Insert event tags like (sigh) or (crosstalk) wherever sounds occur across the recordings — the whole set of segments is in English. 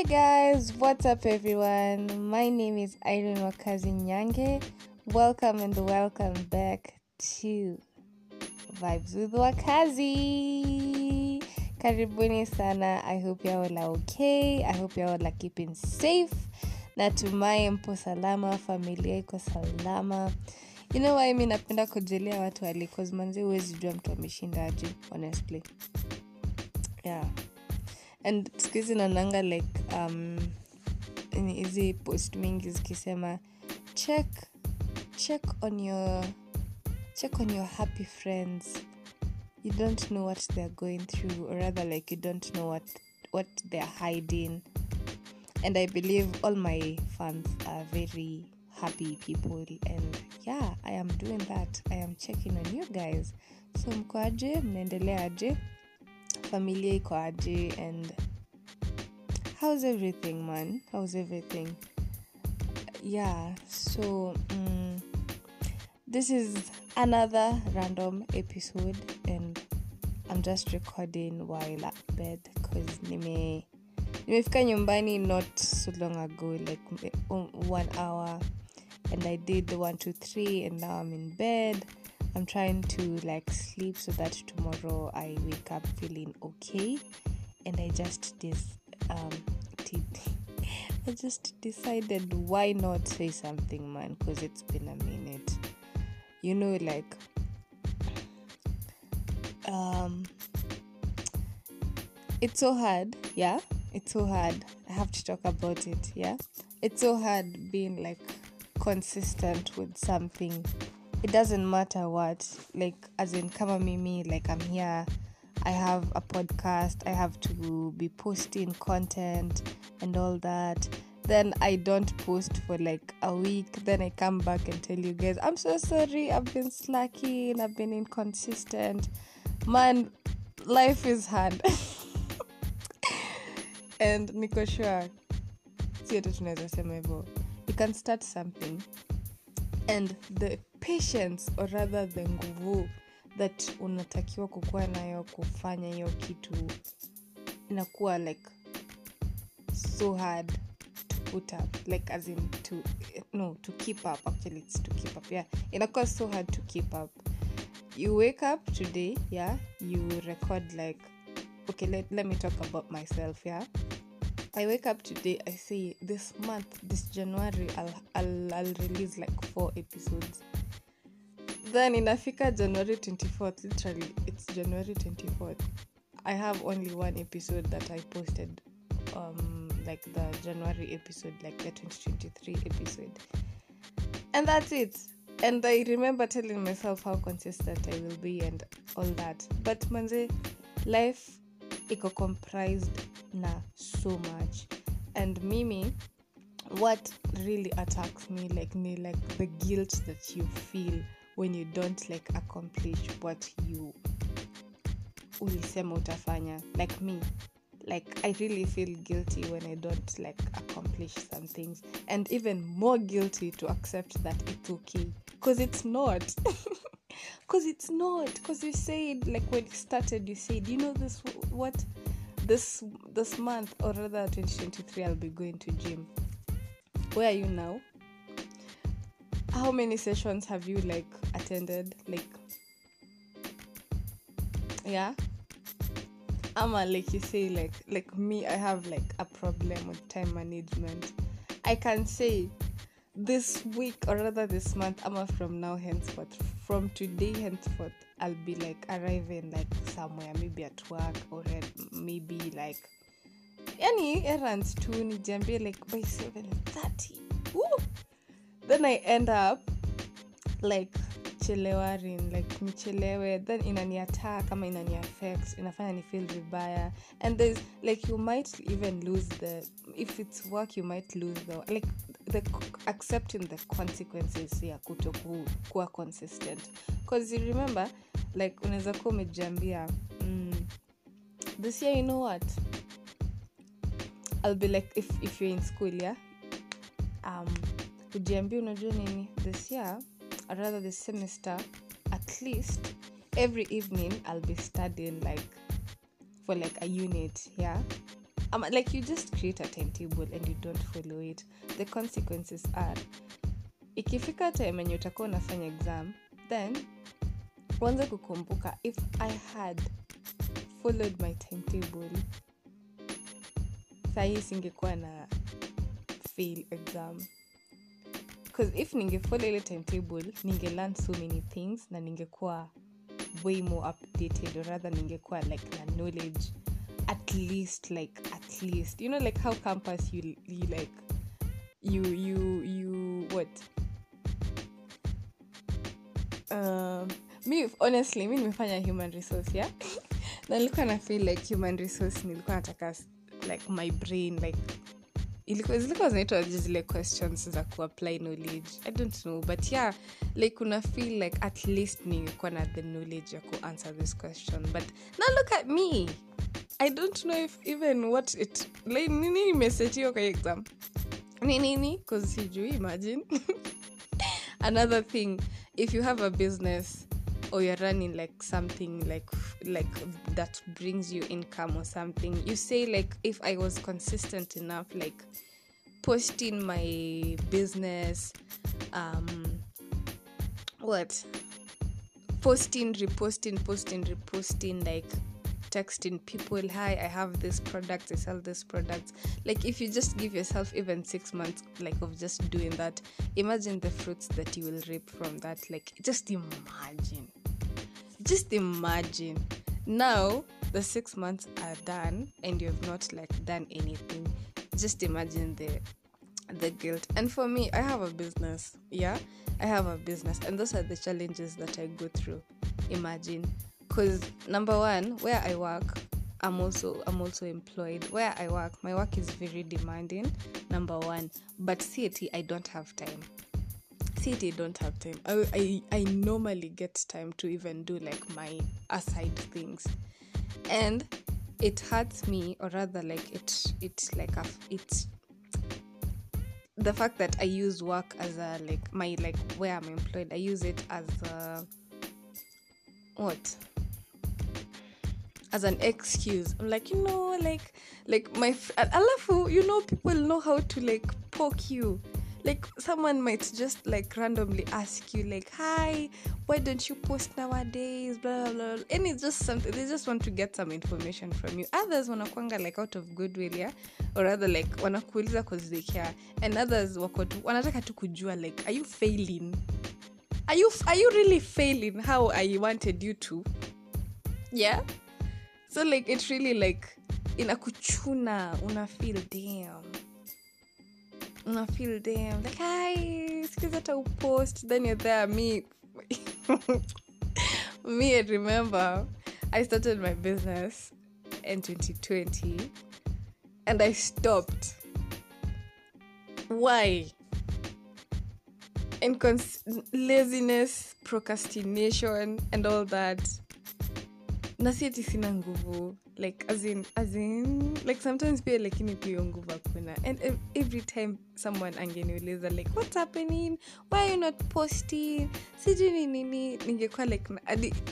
Hi guys, what's up everyone? My name is Irene Wakazi Nyange. Welcome and welcome back to Vibes with Wakazi. Karibuni sana. I hope you all are okay. I hope you are keeping safe. Natumai mpo salama, familia iko salama. You know mi napenda kujulia watu hali cause manzi huwezi jua mtu ameshindaje honestly. Yeah. And siku naonanga like um, post mingi zikisema check check on your check on your happy friends. You don't know what they're going through or rather like you don't know what what they're hiding. And i believe all my fans are very happy people. And yeah i am doing that. I am checking on you guys. So mkoaje mnaendelea aje familia iko aje and how's everything man? How's everything? Yeah so mm, this is another random episode and i'm just recording while at bed because nime nimefika nyumbani not so long ago like um, one hour and i did the one two three and now i'm in bed i'm trying to like sleep so that tomorrow i wake up feeling okay. And i just this um did (laughs) i just decided why not say something man? Because it's been a minute. You know like um it's so hard yeah? It's so hard. I have to talk about it yeah? It's so hard being like consistent with something it doesn't matter what like as in kama mimi like i'm here i have a podcast i have to be posting content and all that then i don't post for like a week then i come back and tell you guys i'm so sorry i've been slacking i've been inconsistent. Man life is hard. (laughs) And niko sure you can start something. And the patience or rather the nguvu that unatakiwa kukuwa nayo kufanya hiyo kitu inakuwa like so hard to put up like as in to no to keep up actually it's to keep up yeah. Inakuwa so hard to keep up. You wake up today yeah you record like okay let, let me talk about myself yeah. I wake up today, I say this month, this January, I'll, I'll, I'll release like four episodes. Then inafika January 24th, literally, it's January 24th. I have only one episode that I posted, um, like the January episode, like the 2023 episode. And that's it. And I remember telling myself how consistent I will be and all that. But manze, life iko comprised na so much and mimi what really attacks me like me like the guilt that you feel when you don't like accomplish what you ulisema utafanya like me. Like i really feel guilty when i don't like accomplish some things. And even more guilty to accept that it's okay. Because it's not. (laughs) Because it's not. Because you said like when it started you said you know this what? This this month or rather 2023 i'll be going to gym. Where are you now how many sessions have you like attended? Like yeah? Ama like you say like like me i have like a problem with time management. I can say this week or rather this month ama from now henceforth from today henceforth i'll be like arriving like somewhere maybe at work or maybe like any errands tu nijiambie like by 730 Woo! Then i end up like chelewarin like nichelewe. Then inani attack ama inani affect inafanya ni feel vibaya. And there's like you might even lose the if it's work you might lose the like the accepting the consequences ya kuto ku, kuwa consistent. Because you remember like unaweza kuwa umejiambia mm, this year you know what? I'll be like if, if you're in school yeah? Um ujiambia unajua nini? This year or rather this semester at least every evening i'll be studying like for like a unit yeah? Um, like you just create a timetable and you don't follow it. The consequences are ikifika time enye utakuwa unafanya exam then uanze kukumbuka if i had followed my timetable sahii singekuwa na fail exam because if ningefollow ile timetable ningelearn so many things na ningekuwa way more updated or rather ningekuwa like na knowledge at least like at least. You know like how campus you, you like you you you what? Um, mi honestly mi nimefanya human resource yeah? (laughs) Na nilikuwa na feel like human resource nilikuwa nataka like my brain like ilikuwa zilikuwa zinaitwa zile questions za kuapply knowledge. I don't know but yeah like una feel like at least ningekuwa na the knowledge ya kuanswer this question. But now look at me. I don't know if even what it like nini imesetiwa kwa exam ni nini? Bcause imagine. (laughs) Another thing if you have a business or you're running like something like like that brings you income or something. You say like if i was consistent enough like posting my business um what? Posting reposting posting reposting like texting people hi i have this product i sell this product. Like if you just give yourself even six months like of just doing that imagine the fruits that you will reap from that. Like just imagine just imagine now the six months are done and you have not like done anything. Just imagine the the guilt. And for me i have a business yeah? I have a business and those are the challenges that i go through. Imagine. Because number one where i work i'm also i'm also employed. Where i work my work is very demanding number one. But CAT, i don't have time CAT, I don't have time. I, I I normally get time to even do like my aside things, and it hurts me, or rather, like it it's like a it's the fact that I use work as a like my like where I'm employed. I use it as a what as an excuse. I'm like, you know, like like my alafu, you know, people know how to like poke you. Like someone might just like randomly ask you, like, hi, why don't you post nowadays? Blah blah blah. And it's just something they just want to get some information from you. Others wanakwanga like out of goodwill, yeah? Or rather like wanakuuliza cause they care. And others wako tu wanataka tu kujua like, are you failing? Are you are you really failing how I wanted you to? Yeah? so like it's really like inakuchuna una feel damn una feel like hi sikiza hata upost then you're there me. (laughs) Me i remember i started my business in 2020 and i stopped. Why? And laziness procrastination and all that. Nasieti sina nguvu like as in, as in like sometimes pia lakini pia nguvu hakuna. And ev- every time someone angeniuliza like what's happening? Why are you not posting? Sijui ni nini. Ningekuwa like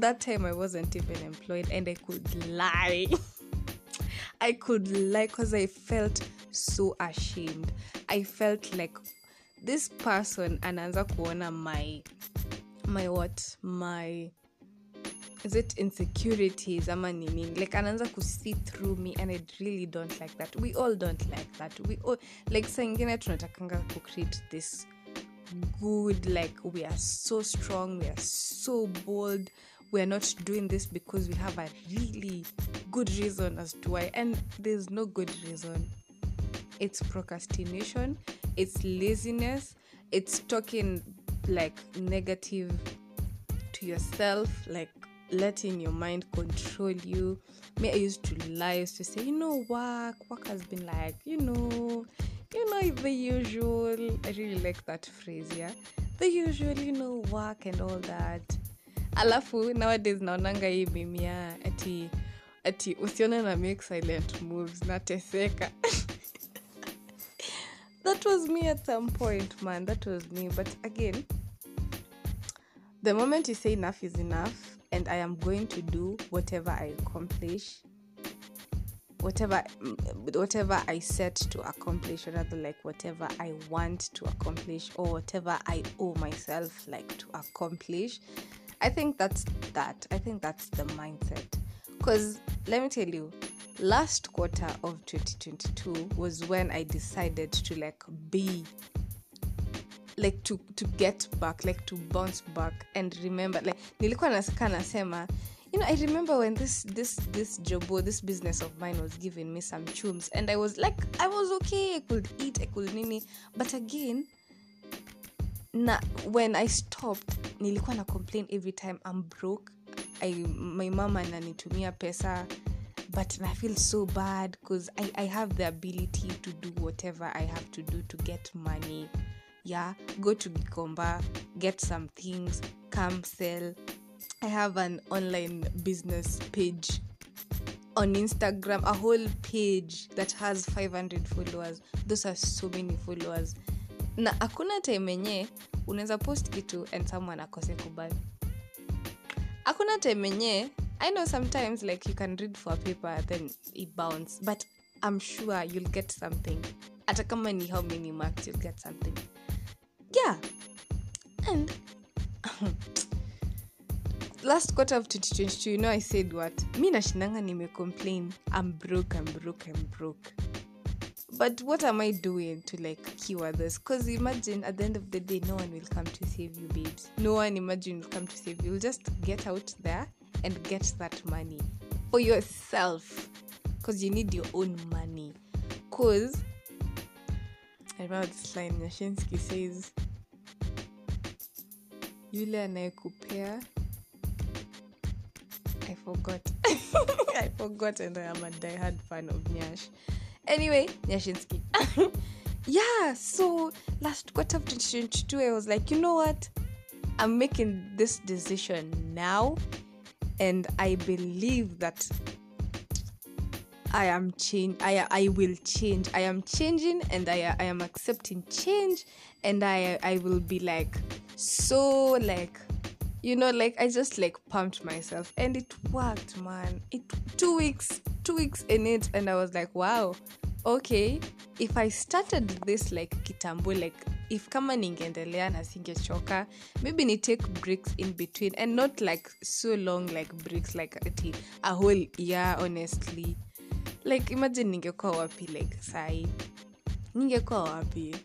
that time i wasn't even employed and i could lie. (laughs) I could lie because I felt so ashamed. I felt like this person anaanza kuona my my what? My is it insecurities ama nini? Like anaanza ku see through me and i really don't like that. We all don't like that. We all like saa ingine tunatakanga ku create this good like we are so strong we are so bold. We are not doing this because we have a really good reason as to why. And there's no good reason. It's procrastination it's laziness it's talking like negative to yourself like letting your mind control you. Me i used to lie to say you know work work has been like you know you know the usual. I really like that phrase yeah. The usual you know work and all that. Alafu nowadays naonanga hii mimia ati ati usione na make silent moves nateseka. (laughs) That was me at some point man that was me. But again the moment you say enough is enough and i am going to do whatever i accomplish whatever mm, whatever i set to accomplish rather like whatever i want to accomplish or whatever i owe myself like to accomplish. I think that's that. I think that's the mindset. Because let me tell you last quarter of 2022 was when i decided to like be like to to get back like to bounce back and remember like nilikuwa nasika nasema you know i remember when this this this job this business of mine was giving me some chums and i was like i was okay i could eat i could nini. But again na when i stopped nilikuwa na complain every time i'm broke. I, my mama ananitumia pesa but i feel so bad because I, i have the ability to do whatever i have to do to get money yeah go to gikomba get some things come sell. I have an online business page on instagram a whole page that has 500 followers. Those are so many followers. Na hakuna time enye unaweza post kitu and someone akose kubai hakuna time enye i know sometimes like you can read for a paper then it bounce but i'm sure you'll get something. Hata kama ni how many marks you'll get something yeah. And (laughs) last quarter of 2022 you know i said what? Mi nashinanga nimecomplain i'm broke i'm broke i'm broke. But what am i doing to like cure this? Because imagine at the end of the day no one will come to save you babes. No one imagine will come to save you. You'll just get out there and get that money for yourself. Because you need your own money. Because i remember this line nyashinski says yule anayekupea I forgot. (laughs) I forgot, and I am a diehard fan of Nyash. Anyway, Nyashinski. (laughs) yeah, so last quarter of 2022, I was like, you know what? I'm making this decision now, and I believe that I am change. I I will change. I am changing, and I I am accepting change, and I I will be like so like you know like i just like pumped myself and it worked man it two weeks two weeks in it and i was like wow okay if i started this like kitambo like if kama ningeendelea na singechoka maybe ni take breaks in between and not like so long like breaks like a whole year honestly like imagine ningekuwa wapi like sai. Ningekuwa wapi?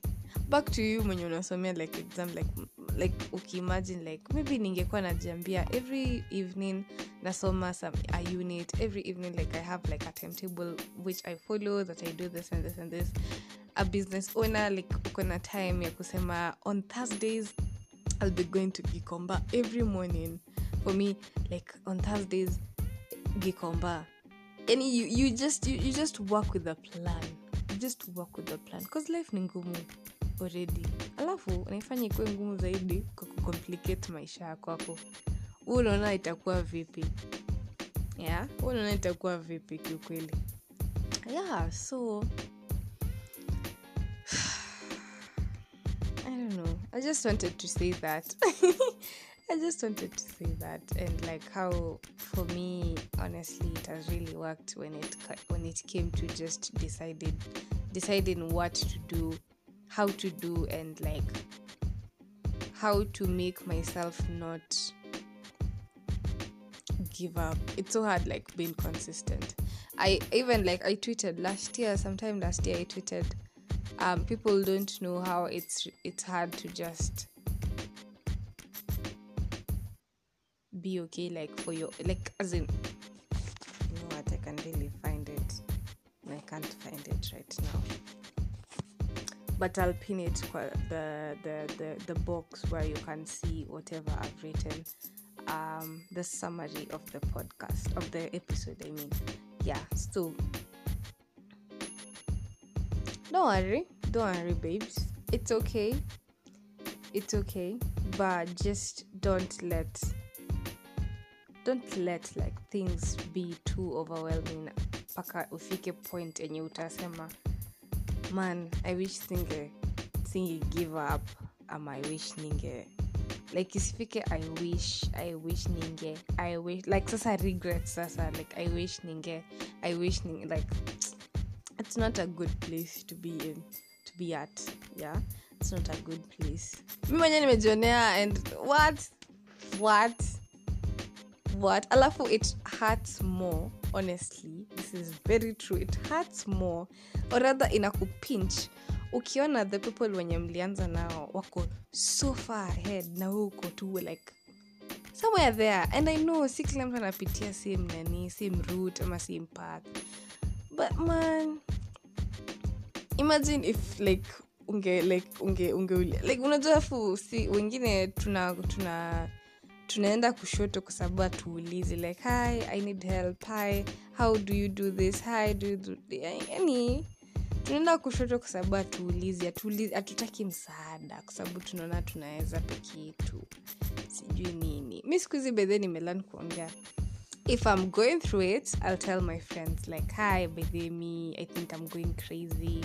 Back to you mwenye unasomea like exam like like ukiimagine like maybe ningekuwa najiambia every evening nasoma some a unit. Every evening like i have like a timetable which i follow that i do this and this and this. A business owner like uko na time ya kusema on thursdays i'll be going to gikomba every morning. For me like on thursdays gikomba and you, you just you, you just work with a plan. You just work with a plan. Because life ni ngumu already. Alafu unaifanya ikuwe ngumu zaidi kwa kucomplicate maisha yako hapo. Huu unaona itakuwa vipi? Yeah? Huu unaona itakuwa vipi kiukweli? Yeah so (sighs) i don't know. I just wanted to say that (laughs) i just wanted to say that and like how for me honestly it has really worked when it when it came to just decided deciding what to do how to do and like how to make myself not give up. It's so hard like being consistent. I even like i tweeted last year sometime last year i tweeted um, people don't know how it's it's hard to just be okay like for your like as in you know what i can really find it i can't find it right now but I'll pin it the, the the the box where you can see whatever I've written. Um, the summary of the podcast of the episode. I mean, yeah. So don't worry, don't worry, babes. It's okay. It's okay, but just don't let don't let like things be too overwhelming mpaka ufike point yenye utasema man i wish singe singe give up ama i wish ninge like isifike i wish i wish ninge i wish like sasa regret sasa like i wish ninge i wish ninge like it's not a good place to be in to be at yeah? It's not a good place. Mi mwenye nimejionea and what? What what alafu it hurts more honestly. This is very true. It hurts more. Or rather inakupinch. Ukiona the people wenye mlianza nao wako so far ahead na we uko tu like somewhere there. And i know si kila mtu anapitia same nani same route ama same path. But man imagine if like unge like unge unge like unajua fu si wengine tuna tuna tunaenda kushoto kwa sababu hatuulizi like hi i need help. Hi how do you do this? Hi do you do yani tunaenda kushoto kwa sababu hatuulizi hatutaki msaada kwa sababu tunaona tunaweza peke yetu sijui nini. Mi siku hizi bedhe nimelan kuongea if i'm going through it i'll tell my friends like hi bedhe me i think i'm going crazy.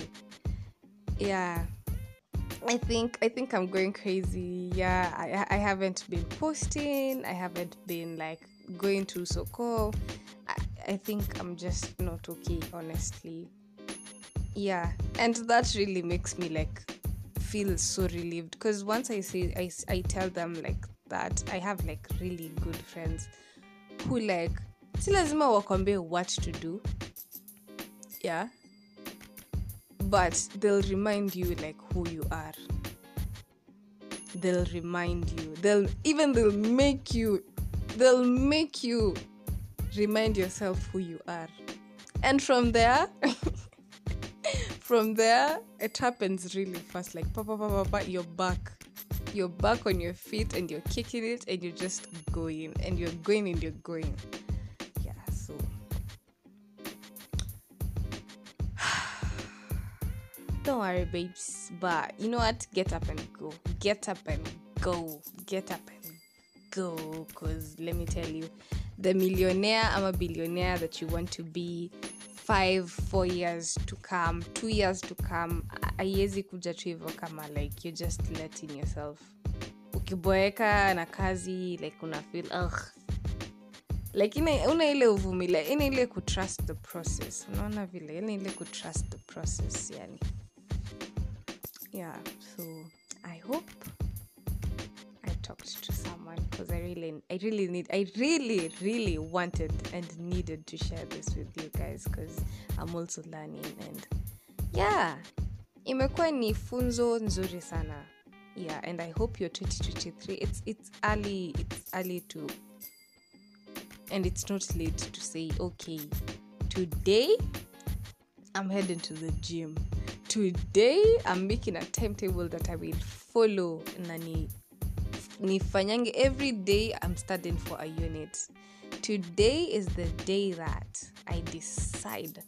Yeah I think I think I'm going crazy. Yeah, I I haven't been posting. I haven't been like going to Soko. I, I think I'm just not okay, honestly. Yeah, and that really makes me like feel so relieved because once I say I, I tell them like that, I have like really good friends who like si lazima wakwambie what to do. Yeah, but they'll remind you like who you are. They'll remind you. They'll even they'll make you they'll make you remind yourself who you are. And from there (laughs) from there it happens really fast. Like papa papa papa you're back. You're back on your feet and you're kicking it and you're just going and you're going and you're going Don't worry, babes. But you know what? Get up and go. Get up and go. Get up and go. Because let me tell you, the millionaire, I'm a billionaire that you want to be five, four years to come, two years to come. Aiwezi kuja tu kama like you're just letting yourself. Ukiboeka na kazi like una feel ugh. like una ile uvumilia ina ile kutrust the process unaona vile ina ile kutrust the process yani yeah so i hope i talked to someone because i really i really need i really really wanted and needed to share this with you guys because i'm also learning and yeah imekuwa ni funzo nzuri sana. Yeah and i hope your 2023 it's it's early it's early to and it's not late to say okay today i'm heading to the gym today i'm making a timetable that i will follow nani nifanyange every day i'm studying for a unit today is the day that i decide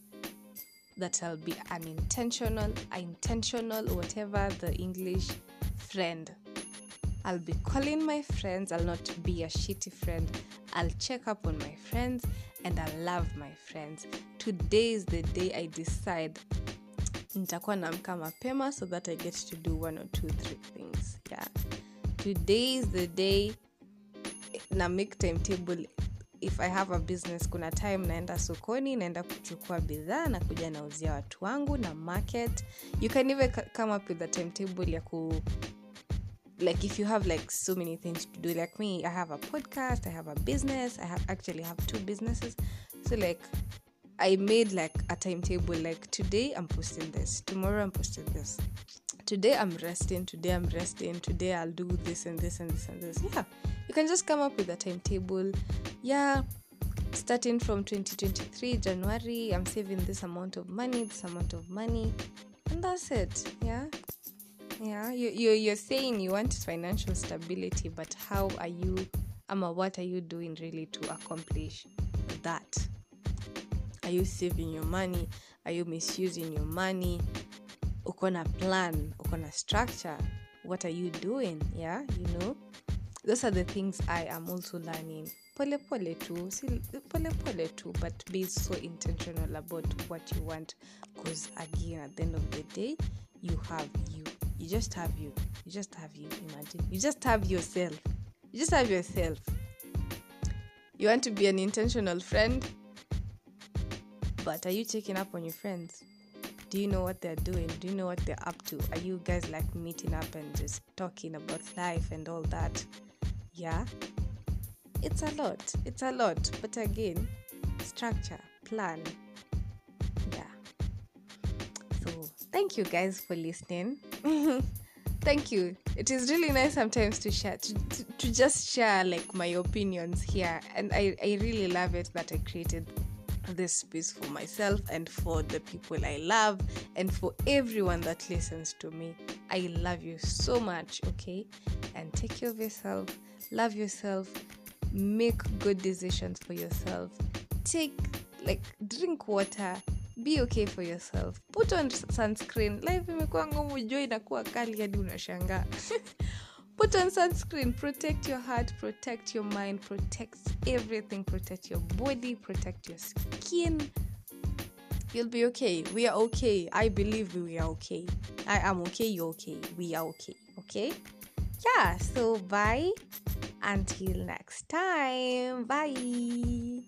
that i'll be an intentional intentional whatever the english friend I'll be calling my friends. I'll not be a shitty friend. I'll check up on my friends and I love my friends. Today is the day I decide nitakuwa naamka mapema so that I get to do one or two, three things. Yeah. Today is the day na make timetable if i have a business kuna time naenda sokoni naenda kuchukua bidhaa na kuja nauzia watu wangu na market you can even come up with a timetable ya ku like if you have like so many things to do like me i have a podcast i have a business i have actually have two businesses so like i made like a timetable like today i'm posting this tomorrow i'm posting this today i'm resting today i'm resting today i'll do this and this and this and this. Yeah you can just come up with a timetable. Yeah starting from 2023 january i'm saving this amount of money this amount of money and that's it. Yeah yeah you, you, you're saying you want financial stability but how are you ama what are you doing really to accomplish that are you saving your money? Are you misusing your money? Uko na plan uko na structure. What are you doing? Yeah you know? Those are the things i am also learning. Pole pole too pole pole too but be so intentional about what you want. Because again at the end of the day you have you. You just have you. You just have you. Imagine. You just have yourself. You just have yourself. You want to be an intentional friend, but are you checking up on your friends? Do you know what they're doing? Do you know what they're up to? Are you guys like meeting up and just talking about life and all that? Yeah. It's a lot. It's a lot. But again, structure, plan. Yeah. So, thank you guys for listening. (laughs) thank you. It is really nice sometimes to share, to, to, to just share like my opinions here. And I, I really love it that I created this space for myself and for the people I love and for everyone that listens to me. I love you so much, okay? And take care of yourself, love yourself, make good decisions for yourself. Take, like, drink water, be okay for yourself. Put on sunscreen. Life imekuwa ngumu, jua inakuwa kali hadi unashangaa. (laughs) Put on sunscreen. Protect your heart, protect your mind, protect everything. Protect your body, protect your skin. You'll be okay. We are okay. I believe we are okay. I am okay. You're okay. We are okay. Okay? Yeah. So, bye. Until next time. Bye.